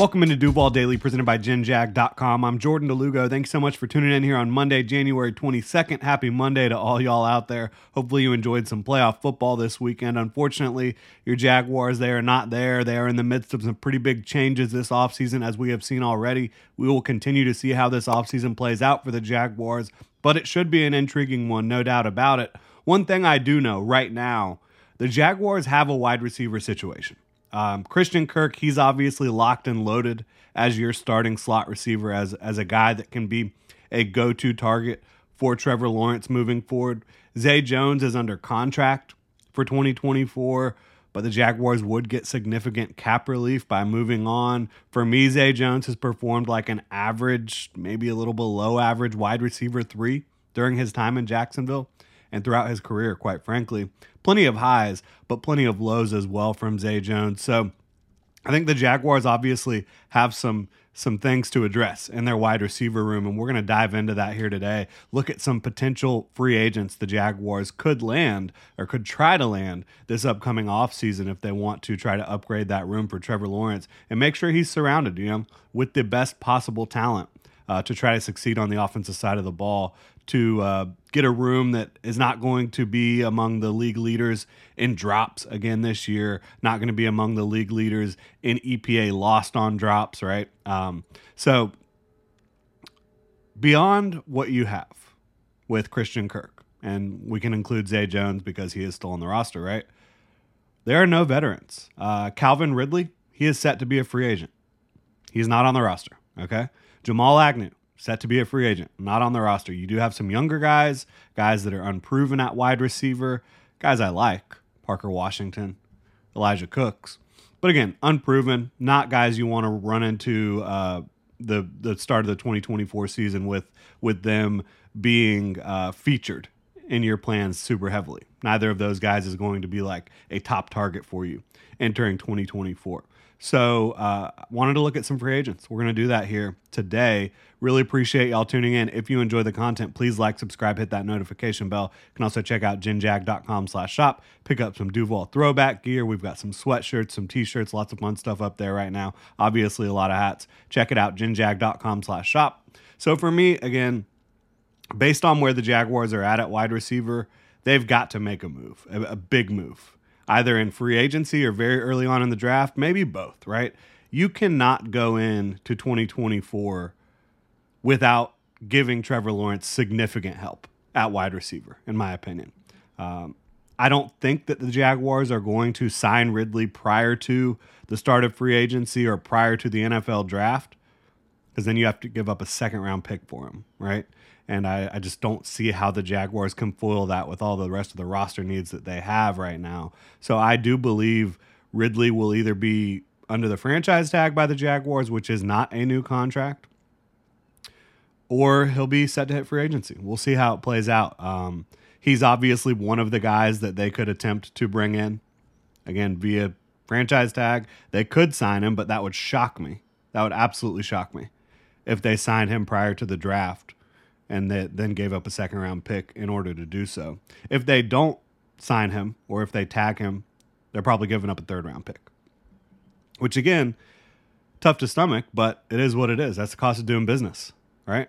Welcome into Duval Daily, presented by GenJag.com. I'm Jordan de Lugo. Thanks so much for tuning in here on Monday, January 22nd. Happy Monday to all y'all out there. Hopefully, you enjoyed some playoff football this weekend. Unfortunately, your Jaguars, they are not there. They are in the midst of some pretty big changes this offseason, as we have seen already. We will continue to see how this offseason plays out for the Jaguars, but it should be an intriguing one, no doubt about it. One thing I do know right now the Jaguars have a wide receiver situation. Um, Christian Kirk, he's obviously locked and loaded as your starting slot receiver, as as a guy that can be a go-to target for Trevor Lawrence moving forward. Zay Jones is under contract for 2024, but the Jaguars would get significant cap relief by moving on. For me, Zay Jones has performed like an average, maybe a little below average wide receiver three during his time in Jacksonville and throughout his career, quite frankly. Plenty of highs, but plenty of lows as well from Zay Jones. So I think the Jaguars obviously have some some things to address in their wide receiver room, and we're going to dive into that here today. Look at some potential free agents the Jaguars could land or could try to land this upcoming offseason if they want to try to upgrade that room for Trevor Lawrence and make sure he's surrounded, you know, with the best possible talent uh, to try to succeed on the offensive side of the ball to uh, get a room that is not going to be among the league leaders in drops again this year, not going to be among the league leaders in EPA lost on drops, right? Um, so, beyond what you have with Christian Kirk, and we can include Zay Jones because he is still on the roster, right? There are no veterans. Uh, Calvin Ridley, he is set to be a free agent. He's not on the roster, okay? Jamal Agnew, set to be a free agent, not on the roster. You do have some younger guys, guys that are unproven at wide receiver, guys I like, Parker Washington, Elijah Cooks. But again, unproven, not guys you want to run into uh, the the start of the 2024 season with with them being uh, featured in your plans super heavily. Neither of those guys is going to be like a top target for you entering 2024. So, uh, wanted to look at some free agents. We're going to do that here today. Really appreciate y'all tuning in. If you enjoy the content, please like, subscribe, hit that notification bell. You can also check out jinjag.com slash shop. Pick up some Duval throwback gear. We've got some sweatshirts, some t-shirts, lots of fun stuff up there right now. Obviously, a lot of hats. Check it out, jinjag.com slash shop. So for me, again, based on where the Jaguars are at at wide receiver, they've got to make a move, a, a big move either in free agency or very early on in the draft, maybe both, right? You cannot go in to 2024 without giving Trevor Lawrence significant help at wide receiver, in my opinion. Um, I don't think that the Jaguars are going to sign Ridley prior to the start of free agency or prior to the NFL draft, because then you have to give up a second round pick for him, right? And I, I, just don't see how the Jaguars can foil that with all the rest of the roster needs that they have right now. So I do believe Ridley will either be under the franchise tag by the Jaguars, which is not a new contract, or he'll be set to hit free agency. We'll see how it plays out. Um, he's obviously one of the guys that they could attempt to bring in again via franchise tag. They could sign him, but that would shock me. That would absolutely shock me if they signed him prior to the draft and that then gave up a second round pick in order to do so. If they don't sign him or if they tag him, they're probably giving up a third round pick. Which again, tough to stomach, but it is what it is. That's the cost of doing business, right?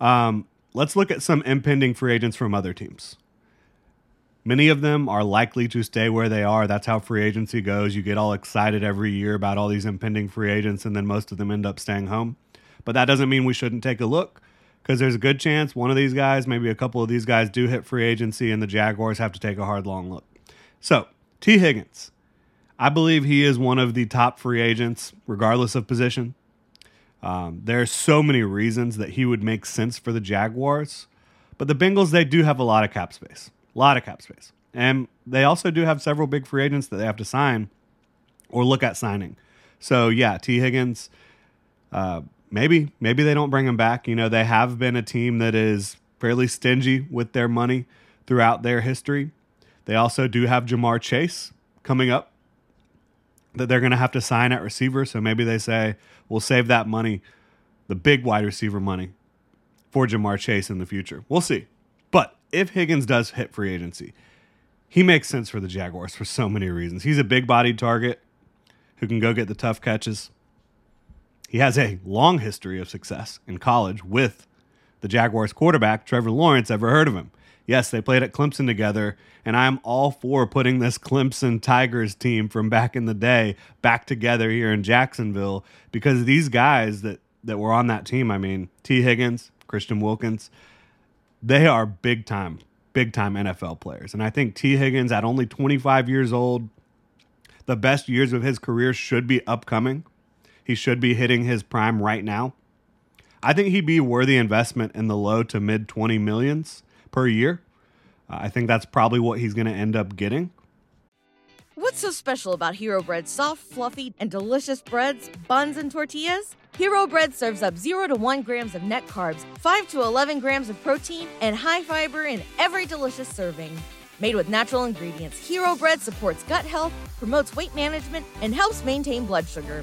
Um, let's look at some impending free agents from other teams. Many of them are likely to stay where they are. That's how free agency goes. You get all excited every year about all these impending free agents, and then most of them end up staying home. But that doesn't mean we shouldn't take a look because there's a good chance one of these guys, maybe a couple of these guys, do hit free agency, and the Jaguars have to take a hard, long look. So, Tee Higgins, I believe he is one of the top free agents, regardless of position. Um, there are so many reasons that he would make sense for the Jaguars, but the Bengals, they do have a lot of cap space, a lot of cap space. And they also do have several big free agents that they have to sign or look at signing. So, yeah, Tee Higgins, uh, maybe maybe they don't bring him back. You know, they have been a team that is fairly stingy with their money throughout their history. They also do have Ja'Marr Chase coming up that they're going to have to sign at receiver. So maybe they say, we'll save that money, the big wide receiver money, for Ja'Marr Chase in the future. We'll see. But if Higgins does hit free agency, he makes sense for the Jaguars for so many reasons. He's a big bodied target who can go get the tough catches. He has a long history of success in college with the Jaguars quarterback, Trevor Lawrence. Ever heard of him? Yes, they played at Clemson together, and I'm all for putting this Clemson Tigers team from back in the day back together here in Jacksonville because these guys that, that were on that team, I mean, Tee Higgins, Christian Wilkins, they are big time, big time NFL players. And I think Tee Higgins, at only 25 years old, the best years of his career should be upcoming. He should be hitting his prime right now. I think he'd be worthy investment in the low to mid 20 millions per year. Uh, I think that's probably what he's going to end up getting. What's so special about Hero Bread's soft, fluffy, and delicious breads, buns, and tortillas? Hero Bread serves up 0 to 1 grams of net carbs, 5 to 11 grams of protein, and high fiber in every delicious serving. Made with natural ingredients, Hero Bread supports gut health, promotes weight management, and helps maintain blood sugar.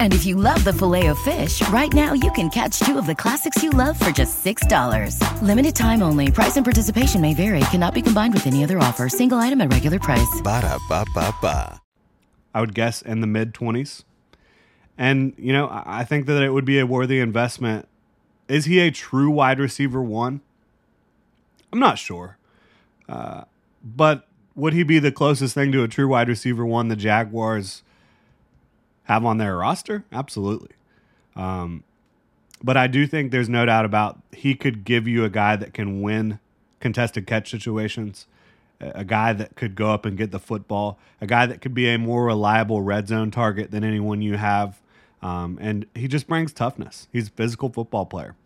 And if you love the filet of fish, right now you can catch two of the classics you love for just $6. Limited time only. Price and participation may vary. Cannot be combined with any other offer. Single item at regular price. Ba da ba ba ba. I would guess in the mid 20s. And, you know, I I think that it would be a worthy investment. Is he a true wide receiver one? I'm not sure. Uh, but would he be the closest thing to a true wide receiver one the Jaguars have on their roster? Absolutely. Um, but I do think there's no doubt about he could give you a guy that can win contested catch situations, a guy that could go up and get the football, a guy that could be a more reliable red zone target than anyone you have. Um, and he just brings toughness. He's a physical football player,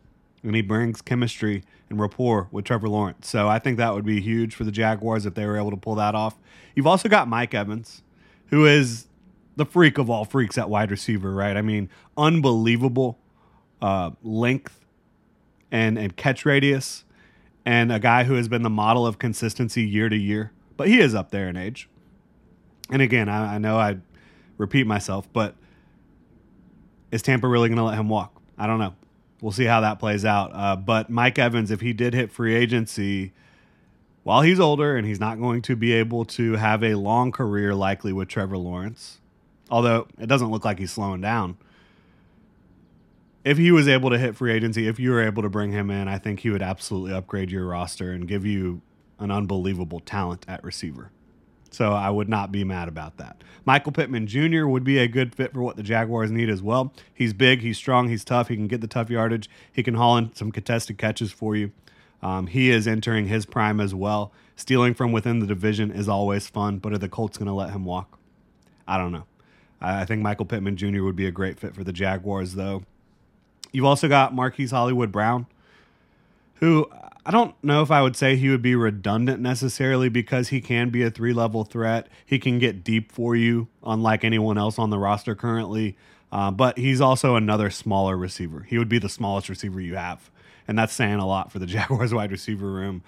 and he brings chemistry and rapport with Trevor Lawrence. So I think that would be huge for the Jaguars if they were able to pull that off. You've also got Mike Evans, who is the freak of all freaks at wide receiver, right? I mean, unbelievable uh, length and and catch radius, and a guy who has been the model of consistency year to year. But he is up there in age. And again, I, I know I repeat myself, but is Tampa really going to let him walk? I don't know. We'll see how that plays out. Uh, but Mike Evans, if he did hit free agency, while he's older and he's not going to be able to have a long career likely with Trevor Lawrence, although it doesn't look like he's slowing down. If he was able to hit free agency, if you were able to bring him in, I think he would absolutely upgrade your roster and give you an unbelievable talent at receiver. So I would not be mad about that. Michael Pittman Jr. would be a good fit for what the Jaguars need as well. He's big, he's strong, he's tough. He can get the tough yardage. He can haul in some contested catches for you. Um, he is entering his prime as well. Stealing from within the division is always fun, but are the Colts going to let him walk? I don't know. I think Michael Pittman Jr. would be a great fit for the Jaguars, though. You've also got Marquise Hollywood Brown, who I don't know if I would say he would be redundant necessarily because he can be a three level threat. He can get deep for you, unlike anyone else on the roster currently. Uh, but he's also another smaller receiver. He would be the smallest receiver you have. And that's saying a lot for the Jaguars wide receiver room.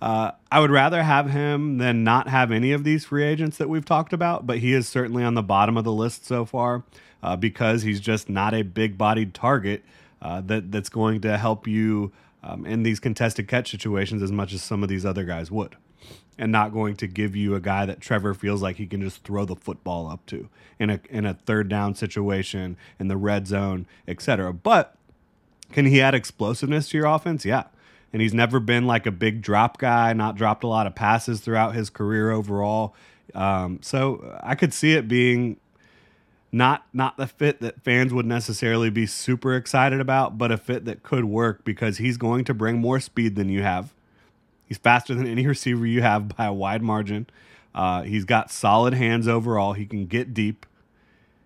Uh, I would rather have him than not have any of these free agents that we've talked about, but he is certainly on the bottom of the list so far uh, because he's just not a big bodied target uh, that, that's going to help you um, in these contested catch situations as much as some of these other guys would. And not going to give you a guy that Trevor feels like he can just throw the football up to in a in a third down situation in the red zone, etc. But can he add explosiveness to your offense? Yeah and he's never been like a big drop guy, not dropped a lot of passes throughout his career overall. Um, so I could see it being not not the fit that fans would necessarily be super excited about, but a fit that could work because he's going to bring more speed than you have. He's faster than any receiver you have by a wide margin. Uh, he's got solid hands overall. He can get deep.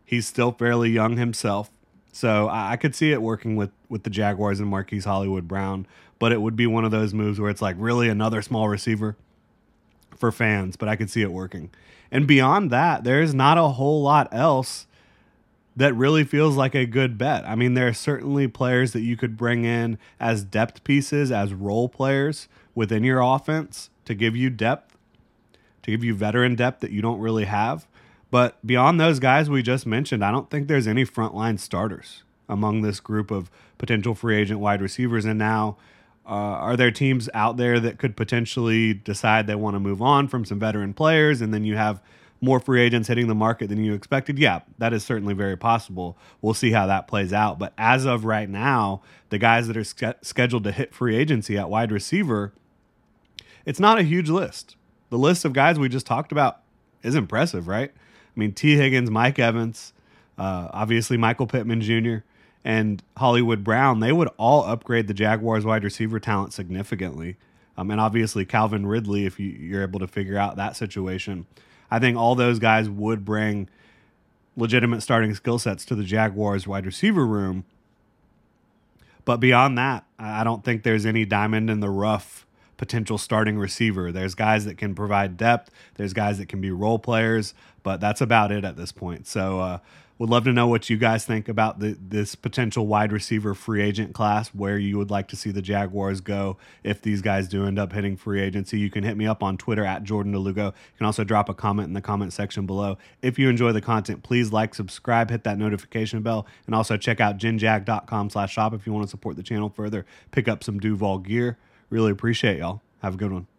He's still fairly young himself. So I, I could see it working with with the Jaguars and Marquise Hollywood Brown, but it would be one of those moves where it's like really another small receiver for fans, but I could see it working. And beyond that, there's not a whole lot else that really feels like a good bet. I mean, there are certainly players that you could bring in as depth pieces, as role players within your offense to give you depth, to give you veteran depth that you don't really have. But beyond those guys we just mentioned, I don't think there's any frontline starters among this group of potential free agent wide receivers. And now, uh, are there teams out there that could potentially decide they want to move on from some veteran players and then you have more free agents hitting the market than you expected? Yeah, that is certainly very possible. We'll see how that plays out. But as of right now, the guys that are ske- scheduled to hit free agency at wide receiver, it's not a huge list. The list of guys we just talked about is impressive, right? I mean, Tee Higgins, Mike Evans, uh, obviously Michael Pittman Jr., and Hollywood Brown, they would all upgrade the Jaguars wide receiver talent significantly. Um, and obviously Calvin Ridley, if you, you're able to figure out that situation. I think all those guys would bring legitimate starting skill sets to the Jaguars wide receiver room. But beyond that, I don't think there's any diamond in the rough potential starting receiver. There's guys that can provide depth, there's guys that can be role players, but that's about it at this point. So, uh, would love to know what you guys think about the, this potential wide receiver free agent class, where you would like to see the Jaguars go if these guys do end up hitting free agency. You can hit me up on Twitter at Jordan de Lugo. You can also drop a comment in the comment section below. If you enjoy the content, please like, subscribe, hit that notification bell, and also check out genjag.com slash shop if you want to support the channel further. Pick up some Duval gear. Really appreciate y'all. Have a good one.